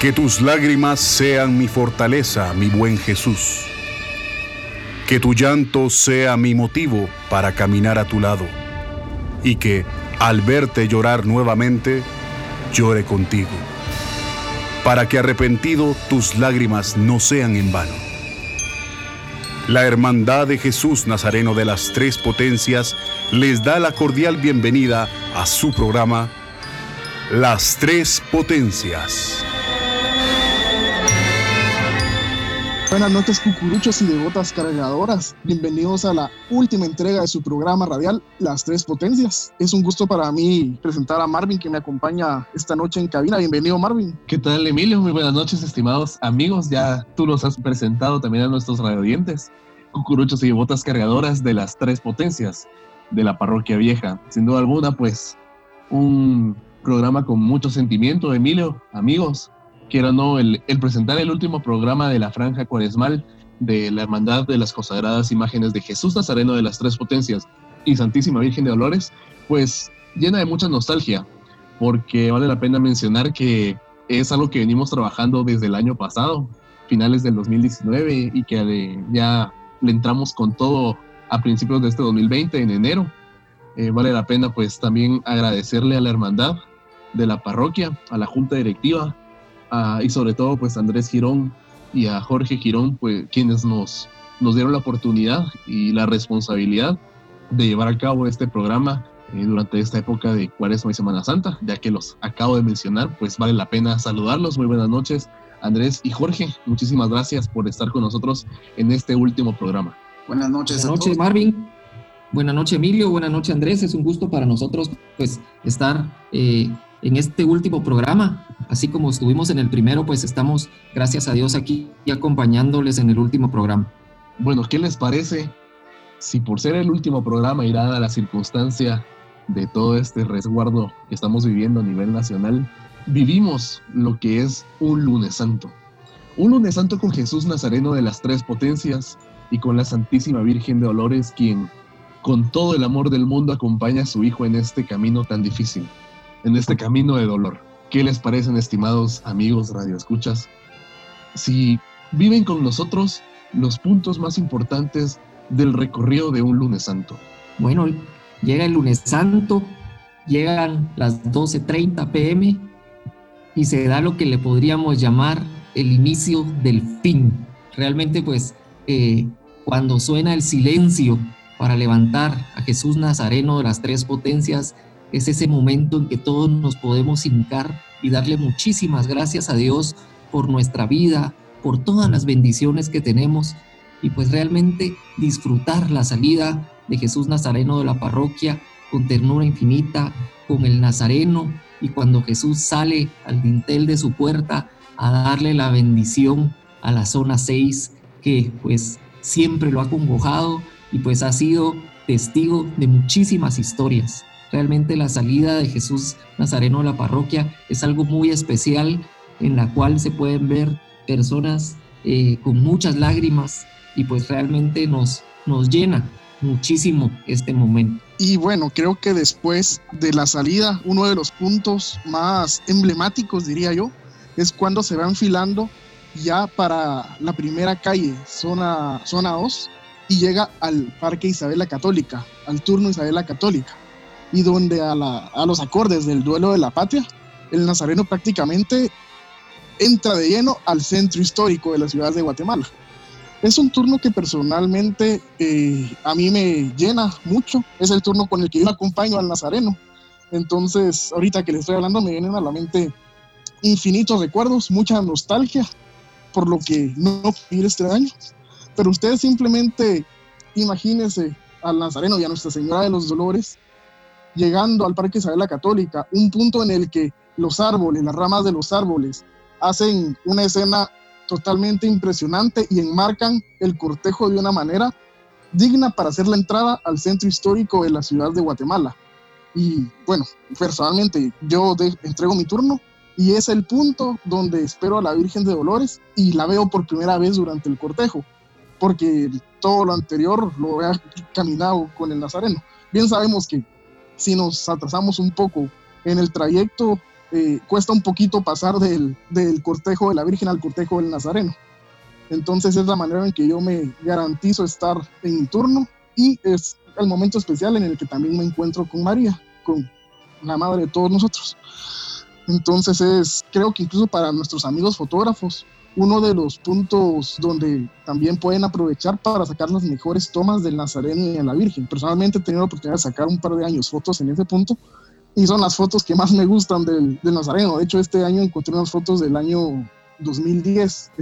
Que tus lágrimas sean mi fortaleza, mi buen Jesús. Que tu llanto sea mi motivo para caminar a tu lado. Y que, al verte llorar nuevamente, llore contigo. Para que arrepentido tus lágrimas no sean en vano. La Hermandad de Jesús Nazareno de las Tres Potencias les da la cordial bienvenida a su programa Las Tres Potencias. Buenas noches, cucuruchos y devotas cargadoras. Bienvenidos a la última entrega de su programa radial Las Tres Potencias. Es un gusto para mí presentar a Marvin que me acompaña esta noche en cabina. Bienvenido, Marvin. ¿Qué tal, Emilio? Muy buenas noches, estimados amigos. Ya tú los has presentado también a nuestros radiodientes, cucuruchos y devotas cargadoras de las Tres Potencias de la Parroquia Vieja. Sin duda alguna, pues, un programa con mucho sentimiento, Emilio, amigos quiero no, el, presentar el último programa de la Franja Cuaresmal de la Hermandad de las Consagradas Imágenes de Jesús Nazareno de las Tres Potencias y Santísima Virgen de Dolores, pues llena de mucha nostalgia, porque vale la pena mencionar que es algo que venimos trabajando desde el año pasado, finales del 2019, y que ya le entramos con todo a principios de este 2020, en enero. Eh, vale la pena pues también agradecerle a la hermandad de la parroquia, a la junta directiva, y sobre todo pues Andrés Girón y a Jorge Girón, pues quienes nos, nos dieron la oportunidad y la responsabilidad de llevar a cabo este programa eh, durante esta época de Cuaresma y Semana Santa, ya que los acabo de mencionar, pues vale la pena saludarlos. Muy buenas noches, Andrés y Jorge. Muchísimas gracias por estar con nosotros en este último programa. Buenas noches. Buenas noches, Marvin. Buenas noches, Emilio. Buenas noches, Andrés. Es un gusto para nosotros, pues, estar eh, en este último programa. Así como estuvimos en el primero, pues estamos, gracias a Dios, aquí acompañándoles en el último programa. Bueno, ¿qué les parece si por ser el último programa y dada la circunstancia de todo este resguardo que estamos viviendo a nivel nacional, vivimos lo que es un lunes santo? Un lunes santo con Jesús Nazareno de las Tres Potencias y con la Santísima Virgen de Dolores, quien con todo el amor del mundo acompaña a su Hijo en este camino tan difícil en este camino de dolor. ¿Qué les parecen, estimados amigos radioescuchas? Si viven con nosotros los puntos más importantes del recorrido de un lunes santo. Bueno, llega el lunes santo, llegan las 12.30 pm y se da lo que le podríamos llamar el inicio del fin. Realmente pues eh, cuando suena el silencio para levantar a Jesús Nazareno de las tres potencias es ese momento en que todos nos podemos hincar y darle muchísimas gracias a Dios por nuestra vida, por todas las bendiciones que tenemos y pues realmente disfrutar la salida de Jesús Nazareno de la parroquia con ternura infinita, con el Nazareno y cuando Jesús sale al dintel de su puerta a darle la bendición a la zona 6 que pues siempre lo ha congojado y pues ha sido testigo de muchísimas historias. Realmente la salida de Jesús Nazareno de la parroquia es algo muy especial en la cual se pueden ver personas eh, con muchas lágrimas y pues realmente nos, nos llena muchísimo este momento. Y bueno, creo que después de la salida, uno de los puntos más emblemáticos, diría yo, es cuando se va enfilando ya para la primera calle, zona, zona 2, y llega al Parque Isabel la Católica, al turno Isabel la Católica y donde a, los acordes del duelo de la patria, el nazareno prácticamente entra de lleno al centro histórico de la ciudad de Guatemala. Es un turno que personalmente eh, a mí me llena mucho. Es el turno con el que yo acompaño al Nazareno. Entonces, ahorita que le estoy hablando, me vienen a la mente infinitos recuerdos, mucha nostalgia por lo que no vivir este año. Pero ustedes simplemente imagínense al Nazareno y a Nuestra Señora de los Dolores llegando al Parque Isabel la Católica, un punto en el que los árboles, las ramas de los árboles, hacen una escena totalmente impresionante y enmarcan el cortejo de una manera digna para hacer la entrada al centro histórico de la ciudad de Guatemala. Y bueno, personalmente yo entrego mi turno y es el punto donde espero a la Virgen de Dolores y la veo por primera vez durante el cortejo, porque todo lo anterior lo he caminado con el Nazareno. Bien sabemos que si nos atrasamos un poco en el trayecto, eh, cuesta un poquito pasar del, del cortejo de la Virgen al cortejo del Nazareno. Entonces es la manera en que yo me garantizo estar en mi turno y es el momento especial en el que también me encuentro con María, con la madre de todos nosotros. Entonces es, creo que incluso para nuestros amigos fotógrafos, uno de los puntos donde también pueden aprovechar para sacar las mejores tomas del Nazareno y de la Virgen. Personalmente he tenido la oportunidad de sacar un par de años fotos en ese punto y son las fotos que más me gustan del, del Nazareno. De hecho, este año encontré unas fotos del año 2010,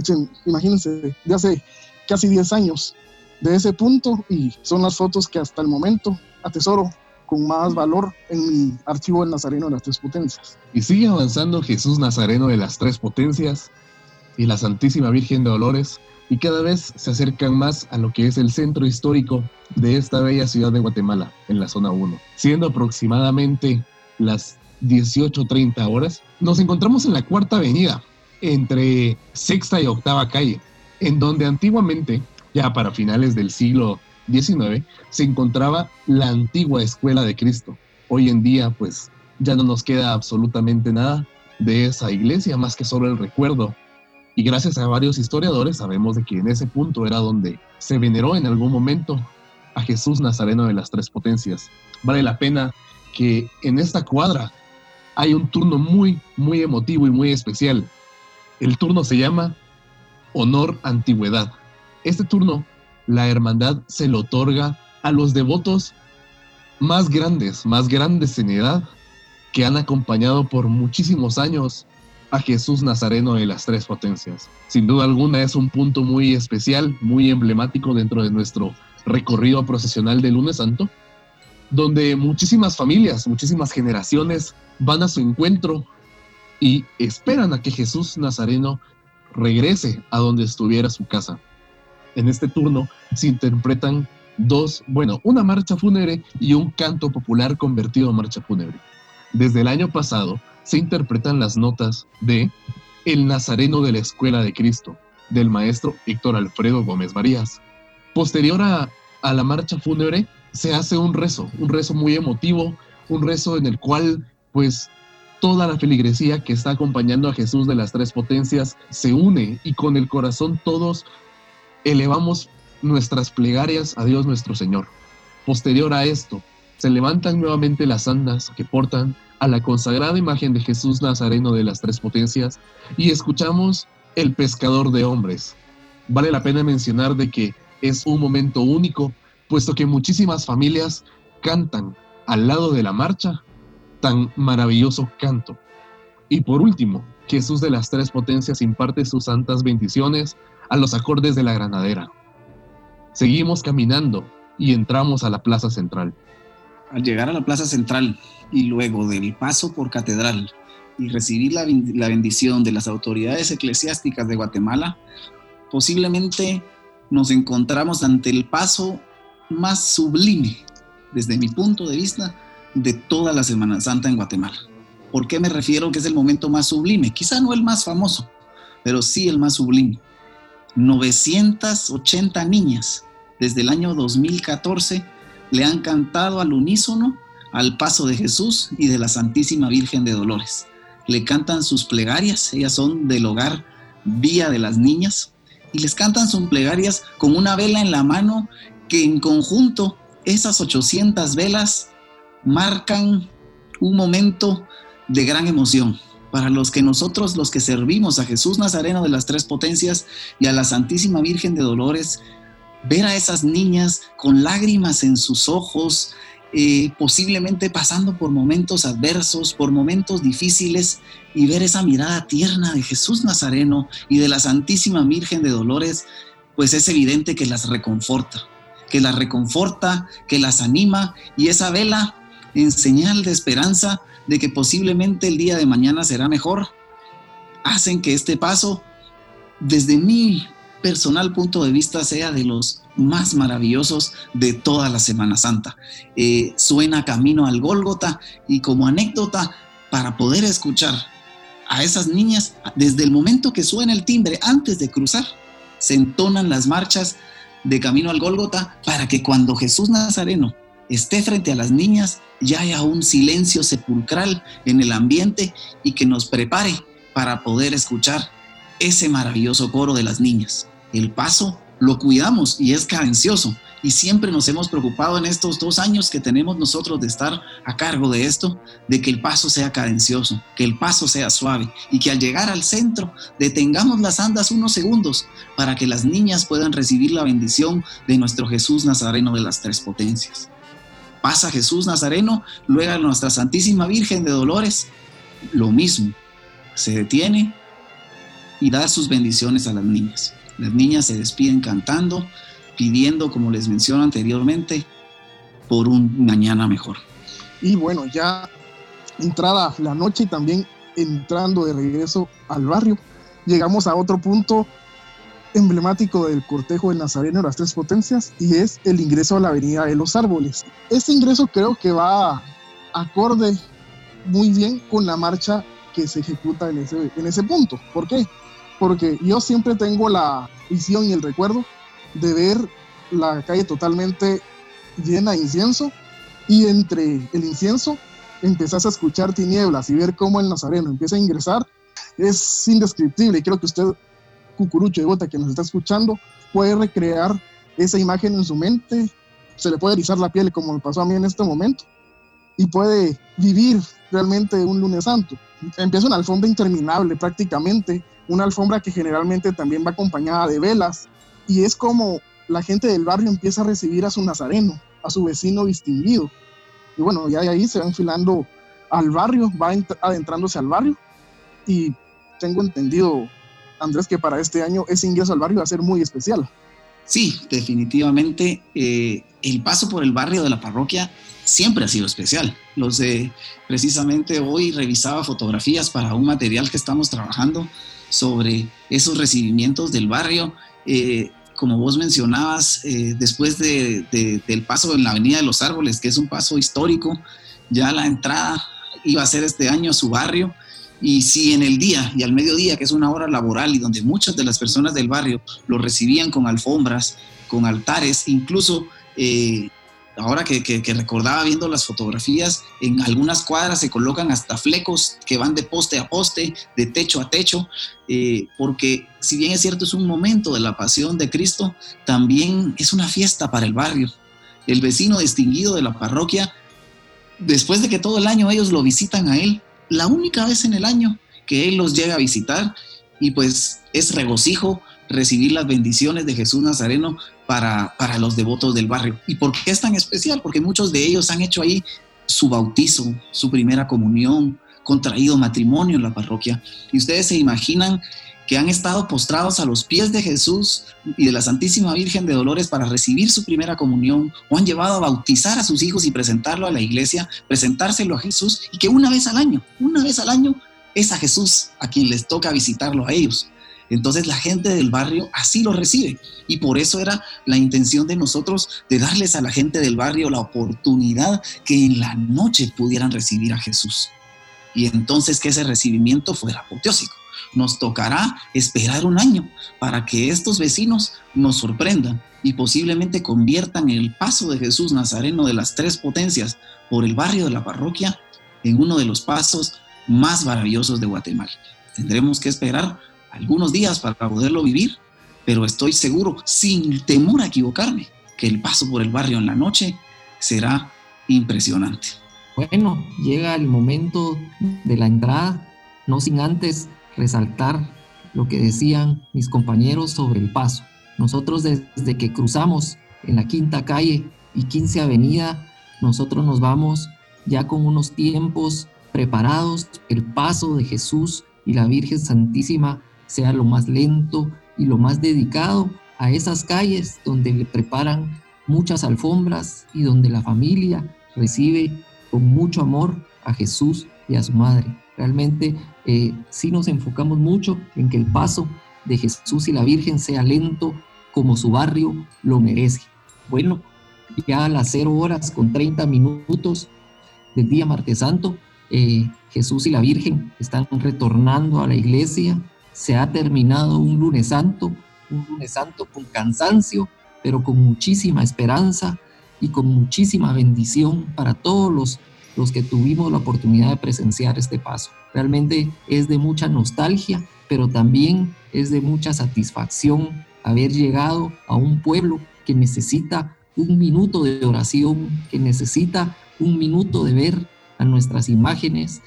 imagínense, de hace casi 10 años de ese punto y son las fotos que hasta el momento atesoro con más valor en mi archivo del Nazareno de las Tres Potencias. Y sigue avanzando Jesús Nazareno de las Tres Potencias y la Santísima Virgen de Dolores y cada vez se acercan más a lo que es el centro histórico de esta bella ciudad de Guatemala, en la zona 1. Siendo aproximadamente las 18.30 horas, nos encontramos en la Cuarta Avenida, entre Sexta y Octava Calle, en donde antiguamente, ya para finales del siglo XIX, se encontraba la antigua Escuela de Cristo. Hoy en día, pues, ya no nos queda absolutamente nada de esa iglesia, más que solo el recuerdo. Y gracias a varios historiadores sabemos de que en ese punto era donde se veneró en algún momento a Jesús Nazareno de las Tres Potencias. Vale la pena que en esta cuadra hay un turno muy, muy emotivo y muy especial. El turno se llama Honor Antigüedad. Este turno, la hermandad se lo otorga a los devotos más grandes, más grandes en edad, que han acompañado por muchísimos años a Jesús Nazareno de las Tres Potencias. Sin duda alguna es un punto muy especial, muy emblemático dentro de nuestro recorrido procesional del lunes santo, donde muchísimas familias, muchísimas generaciones van a su encuentro y esperan a que Jesús Nazareno regrese a donde estuviera su casa. En este turno se interpretan dos, bueno, una marcha fúnebre y un canto popular convertido en marcha fúnebre. Desde el año pasado se interpretan las notas de El Nazareno de la Escuela de Cristo, del maestro Héctor Alfredo Gómez Marías. Posterior a, a la marcha fúnebre se hace un rezo, un rezo muy emotivo, un rezo en el cual pues toda la feligresía que está acompañando a Jesús de las tres potencias se une y con el corazón todos elevamos nuestras plegarias a Dios nuestro Señor. Posterior a esto, se levantan nuevamente las andas que portan a la consagrada imagen de Jesús Nazareno de las tres potencias y escuchamos el pescador de hombres. Vale la pena mencionar de que es un momento único, puesto que muchísimas familias cantan al lado de la marcha tan maravilloso canto. Y por último, Jesús de las Tres Potencias imparte sus santas bendiciones a los acordes de la granadera. Seguimos caminando y entramos a la plaza central. Al llegar a la plaza central y luego del paso por catedral y recibir la, la bendición de las autoridades eclesiásticas de Guatemala, posiblemente nos encontramos ante el paso más sublime, desde mi punto de vista, de toda la Semana Santa en Guatemala. ¿Por qué me refiero que es el momento más sublime? Quizá no el más famoso, pero sí el más sublime. 980 niñas desde el año 2014 le han cantado al unísono al paso de Jesús y de la Santísima Virgen de Dolores. Le cantan sus plegarias, ellas son del hogar Vía de las Niñas, y les cantan sus plegarias con una vela en la mano que en conjunto esas 800 velas marcan un momento de gran emoción para los que nosotros, los que servimos a Jesús Nazareno de las Tres Potencias y a la Santísima Virgen de Dolores, ver a esas niñas con lágrimas en sus ojos, eh, posiblemente pasando por momentos adversos, por momentos difíciles, y ver esa mirada tierna de Jesús Nazareno y de la Santísima Virgen de Dolores, pues es evidente que las reconforta, que las reconforta, que las anima, y esa vela en señal de esperanza de que posiblemente el día de mañana será mejor, hacen que este paso, desde mi personal punto de vista, sea de los más maravillosos de toda la Semana Santa. Eh, suena camino al Gólgota y como anécdota, para poder escuchar a esas niñas, desde el momento que suena el timbre, antes de cruzar, se entonan las marchas de camino al Gólgota para que cuando Jesús Nazareno esté frente a las niñas, ya haya un silencio sepulcral en el ambiente y que nos prepare para poder escuchar ese maravilloso coro de las niñas. El paso lo cuidamos y es cadencioso, y siempre nos hemos preocupado en estos dos años que tenemos nosotros de estar a cargo de esto, de que el paso sea cadencioso, que el paso sea suave y que al llegar al centro detengamos las andas unos segundos para que las niñas puedan recibir la bendición de nuestro Jesús Nazareno de las tres potencias. Pasa Jesús Nazareno, luego nuestra Santísima Virgen de Dolores, lo mismo, se detiene y da sus bendiciones a las niñas. Las niñas se despiden cantando, pidiendo, como les menciono anteriormente, por un mañana mejor. Y bueno, ya entrada la noche y también entrando de regreso al barrio, llegamos a otro punto emblemático del cortejo del Nazareno de las Tres Potencias y es el ingreso a la Avenida de los Árboles. Este ingreso creo que va acorde muy bien con la marcha que se ejecuta en ese, en ese punto. ¿Por qué? Porque yo siempre tengo la visión y el recuerdo de ver la calle totalmente llena de incienso y entre el incienso empezás a escuchar tinieblas y ver cómo el nazareno empieza a ingresar es indescriptible. Creo que usted, cucurucho de gota que nos está escuchando, puede recrear esa imagen en su mente, se le puede erizar la piel como me pasó a mí en este momento y puede vivir realmente un lunes santo. Empieza una alfombra interminable prácticamente, una alfombra que generalmente también va acompañada de velas, y es como la gente del barrio empieza a recibir a su nazareno, a su vecino distinguido. Y bueno, ya de ahí se va enfilando al barrio, va adentrándose al barrio. Y tengo entendido, Andrés, que para este año ese ingreso al barrio va a ser muy especial. Sí, definitivamente eh, el paso por el barrio de la parroquia siempre ha sido especial. Los de, precisamente hoy revisaba fotografías para un material que estamos trabajando sobre esos recibimientos del barrio. Eh, como vos mencionabas, eh, después del paso en la Avenida de los Árboles, que es un paso histórico, ya la entrada iba a ser este año a su barrio. Y si en el día y al mediodía, que es una hora laboral y donde muchas de las personas del barrio lo recibían con alfombras, con altares, incluso eh, ahora que, recordaba viendo las fotografías, en algunas cuadras se colocan hasta flecos que van de poste a poste, de techo a techo, eh, porque si bien es cierto es un momento de la pasión de Cristo, también es una fiesta para el barrio. El vecino distinguido de la parroquia, después de que todo el año ellos lo visitan a él, la única vez en el año que él los llega a visitar, y pues es regocijo recibir las bendiciones de Jesús Nazareno para, para los devotos del barrio. ¿Y por qué es tan especial? Porque muchos de ellos han hecho ahí su bautizo, su primera comunión, contraído matrimonio en la parroquia. Y ustedes se imaginan que han estado postrados a los pies de Jesús y de la Santísima Virgen de Dolores para recibir su primera comunión, o han llevado a bautizar a sus hijos y presentarlo a la iglesia, presentárselo a Jesús, y que una vez al año, una vez al año, es a Jesús a quien les toca visitarlo a ellos. Entonces la gente del barrio así lo recibe y por eso era la intención de nosotros de darles a la gente del barrio la oportunidad que en la noche pudieran recibir a Jesús. Y entonces que ese recibimiento fuera apoteósico. Nos tocará esperar un año para que estos vecinos nos sorprendan y posiblemente conviertan el paso de Jesús Nazareno de las tres potencias por el barrio de la parroquia en uno de los pasos más maravillosos de Guatemala. Tendremos que esperar algunos días para poderlo vivir, pero estoy seguro, sin temor a equivocarme, que el paso por el barrio en la noche será impresionante. Bueno, llega el momento de la entrada, no sin antes resaltar lo que decían mis compañeros sobre el paso. Nosotros desde que cruzamos en la quinta calle y 15 avenida, nosotros nos vamos ya con unos tiempos preparados. El paso de Jesús y la Virgen Santísima sea lo más lento y lo más dedicado a esas calles donde le preparan muchas alfombras y donde la familia recibe con mucho amor a Jesús y a su madre. Realmente eh, sí nos enfocamos mucho en que el paso de Jesús y la Virgen sea lento como su barrio lo merece. Bueno, ya a las 0 horas con 30 minutos del día martes santo, eh, Jesús y la Virgen están retornando a la iglesia se ha terminado un lunes santo, un lunes santo con cansancio, pero con muchísima esperanza y con muchísima bendición para todos los, los que tuvimos la oportunidad de presenciar este paso. Realmente es de mucha nostalgia, pero también es de mucha satisfacción haber llegado a un pueblo que necesita un minuto de oración, que necesita un minuto de ver a nuestras imágenes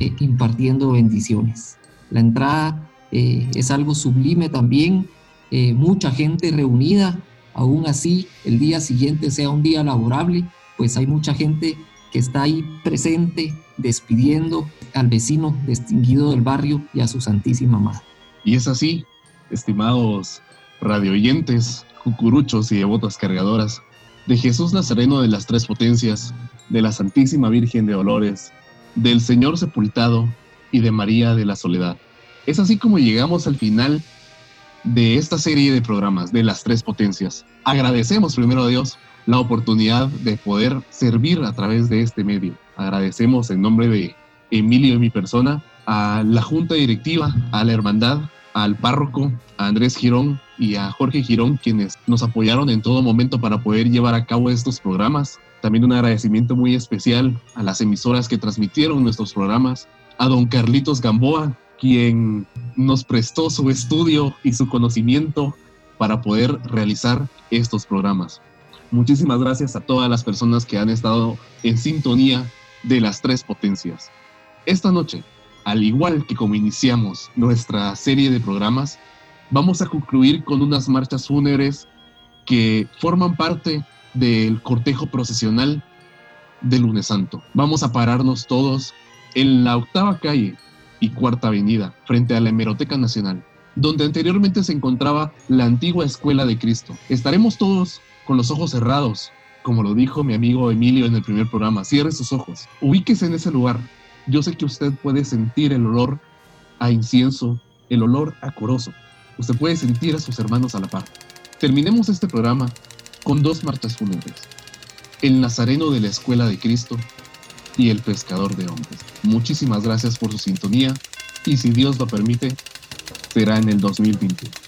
eh, impartiendo bendiciones. La entrada eh, es algo sublime también, eh, mucha gente reunida, aún así el día siguiente sea un día laborable, pues hay mucha gente que está ahí presente despidiendo al vecino distinguido del barrio y a su Santísima Madre. Y es así, estimados radioyentes, cucuruchos y devotas cargadoras, de Jesús Nazareno de las Tres Potencias, de la Santísima Virgen de Dolores, del Señor Sepultado y de María de la Soledad. Es así como llegamos al final de esta serie de programas de las tres potencias. Agradecemos primero a Dios la oportunidad de poder servir a través de este medio. Agradecemos en nombre de Emilio y mi persona a la junta directiva, a la hermandad, al párroco, a Andrés Girón y a Jorge Girón, quienes nos apoyaron en todo momento para poder llevar a cabo estos programas. También un agradecimiento muy especial a las emisoras que transmitieron nuestros programas, a don Carlitos Gamboa, quien nos prestó su estudio y su conocimiento para poder realizar estos programas. Muchísimas gracias a todas las personas que han estado en sintonía de las tres potencias. Esta noche, al igual que como iniciamos nuestra serie de programas, vamos a concluir con unas marchas fúnebres que forman parte del cortejo procesional del lunes santo. Vamos a pararnos todos en la octava calle y Cuarta Avenida, frente a la Hemeroteca Nacional, donde anteriormente se encontraba la antigua Escuela de Cristo. Estaremos todos con los ojos cerrados, como lo dijo mi amigo Emilio en el primer programa. Cierre sus ojos, ubíquese en ese lugar. Yo sé que usted puede sentir el olor a incienso, el olor a corozo. Usted puede sentir a sus hermanos a la par. Terminemos este programa con dos marchas fúnebres. El Nazareno de la Escuela de Cristo y el pescador de hombres. Muchísimas gracias por su sintonía y si Dios lo permite, será en el 2021.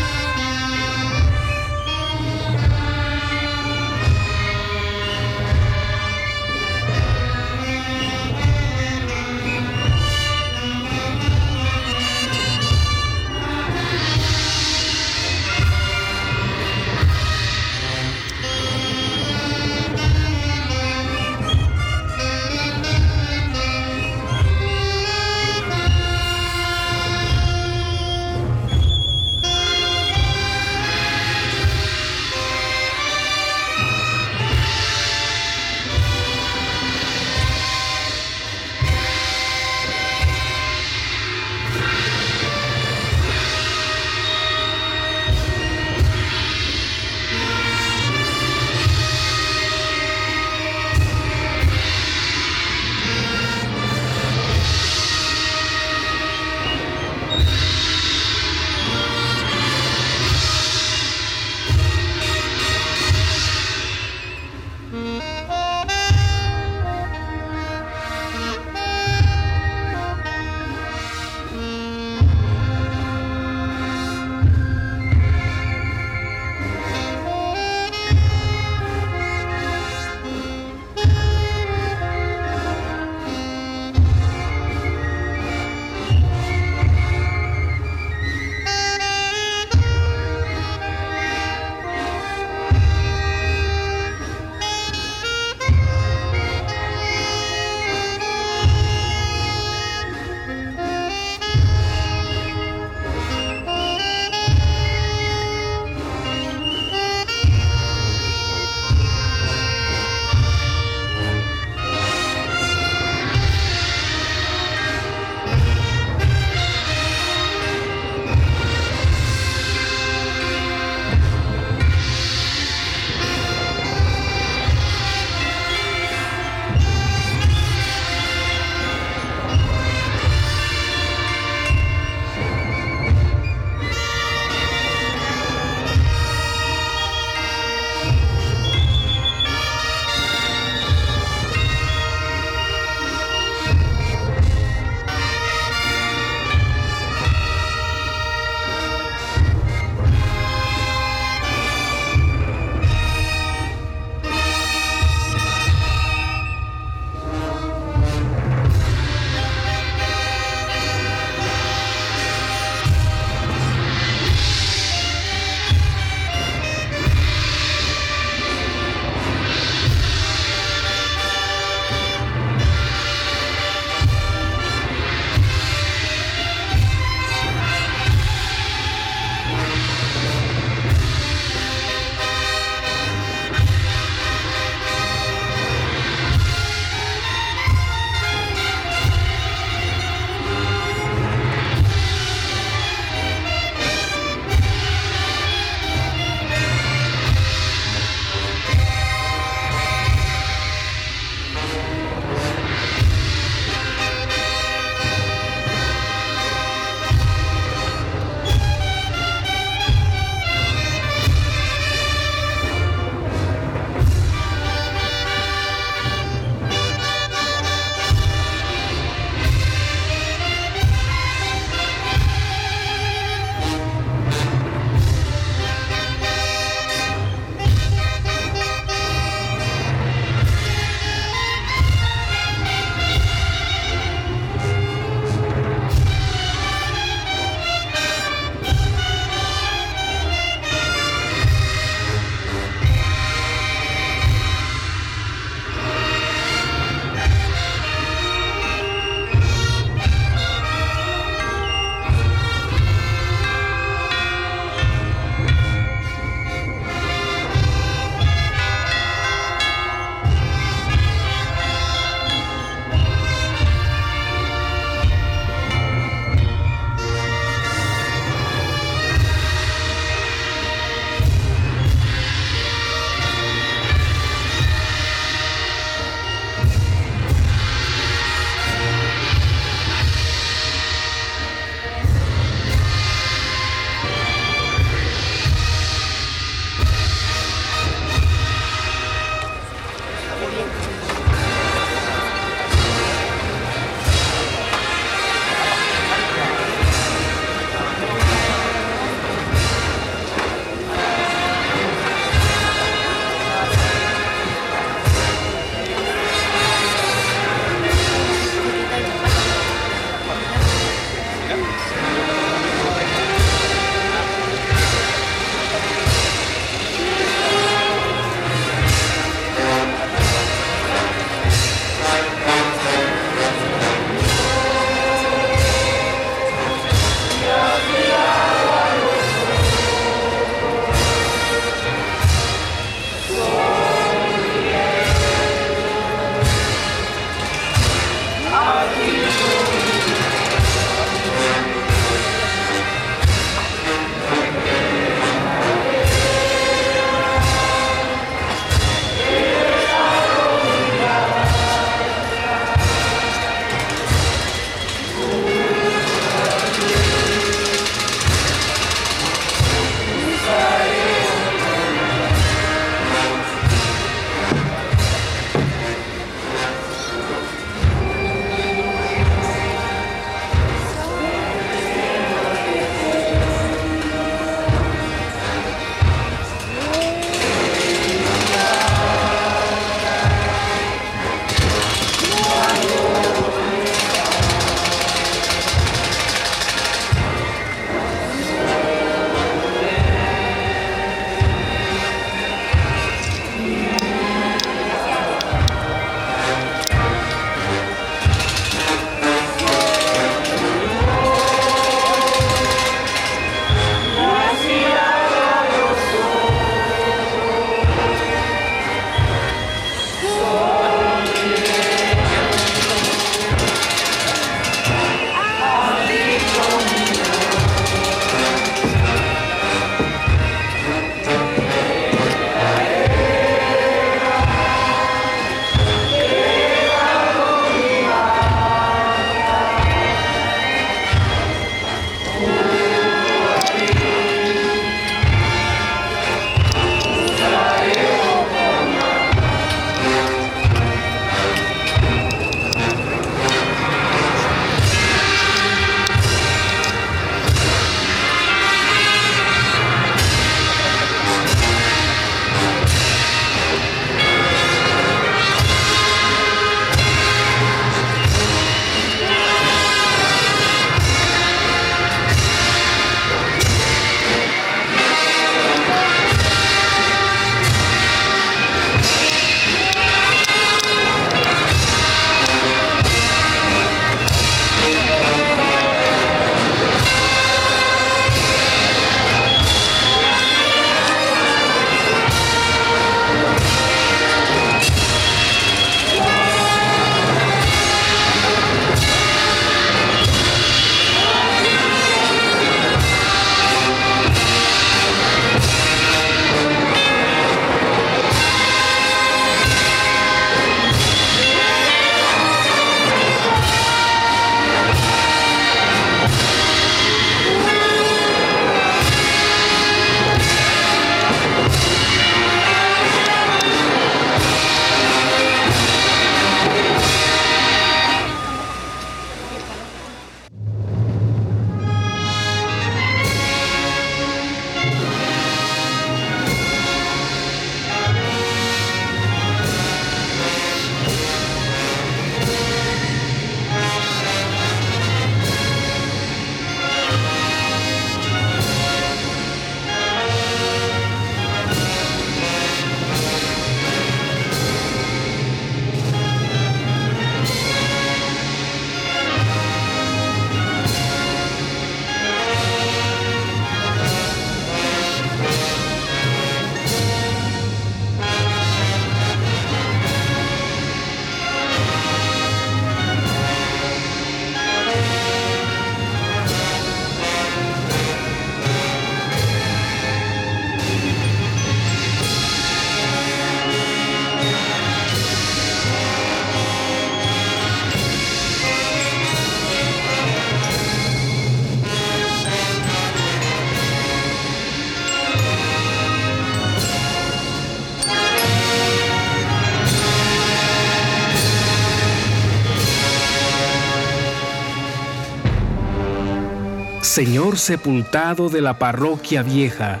Señor sepultado de la parroquia vieja,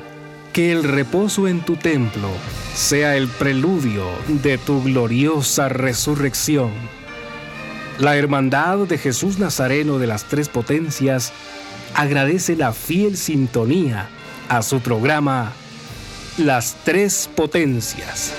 que el reposo en tu templo sea el preludio de tu gloriosa resurrección. La Hermandad de Jesús Nazareno de las Tres Potencias agradece la fiel sintonía a su programa Las Tres Potencias.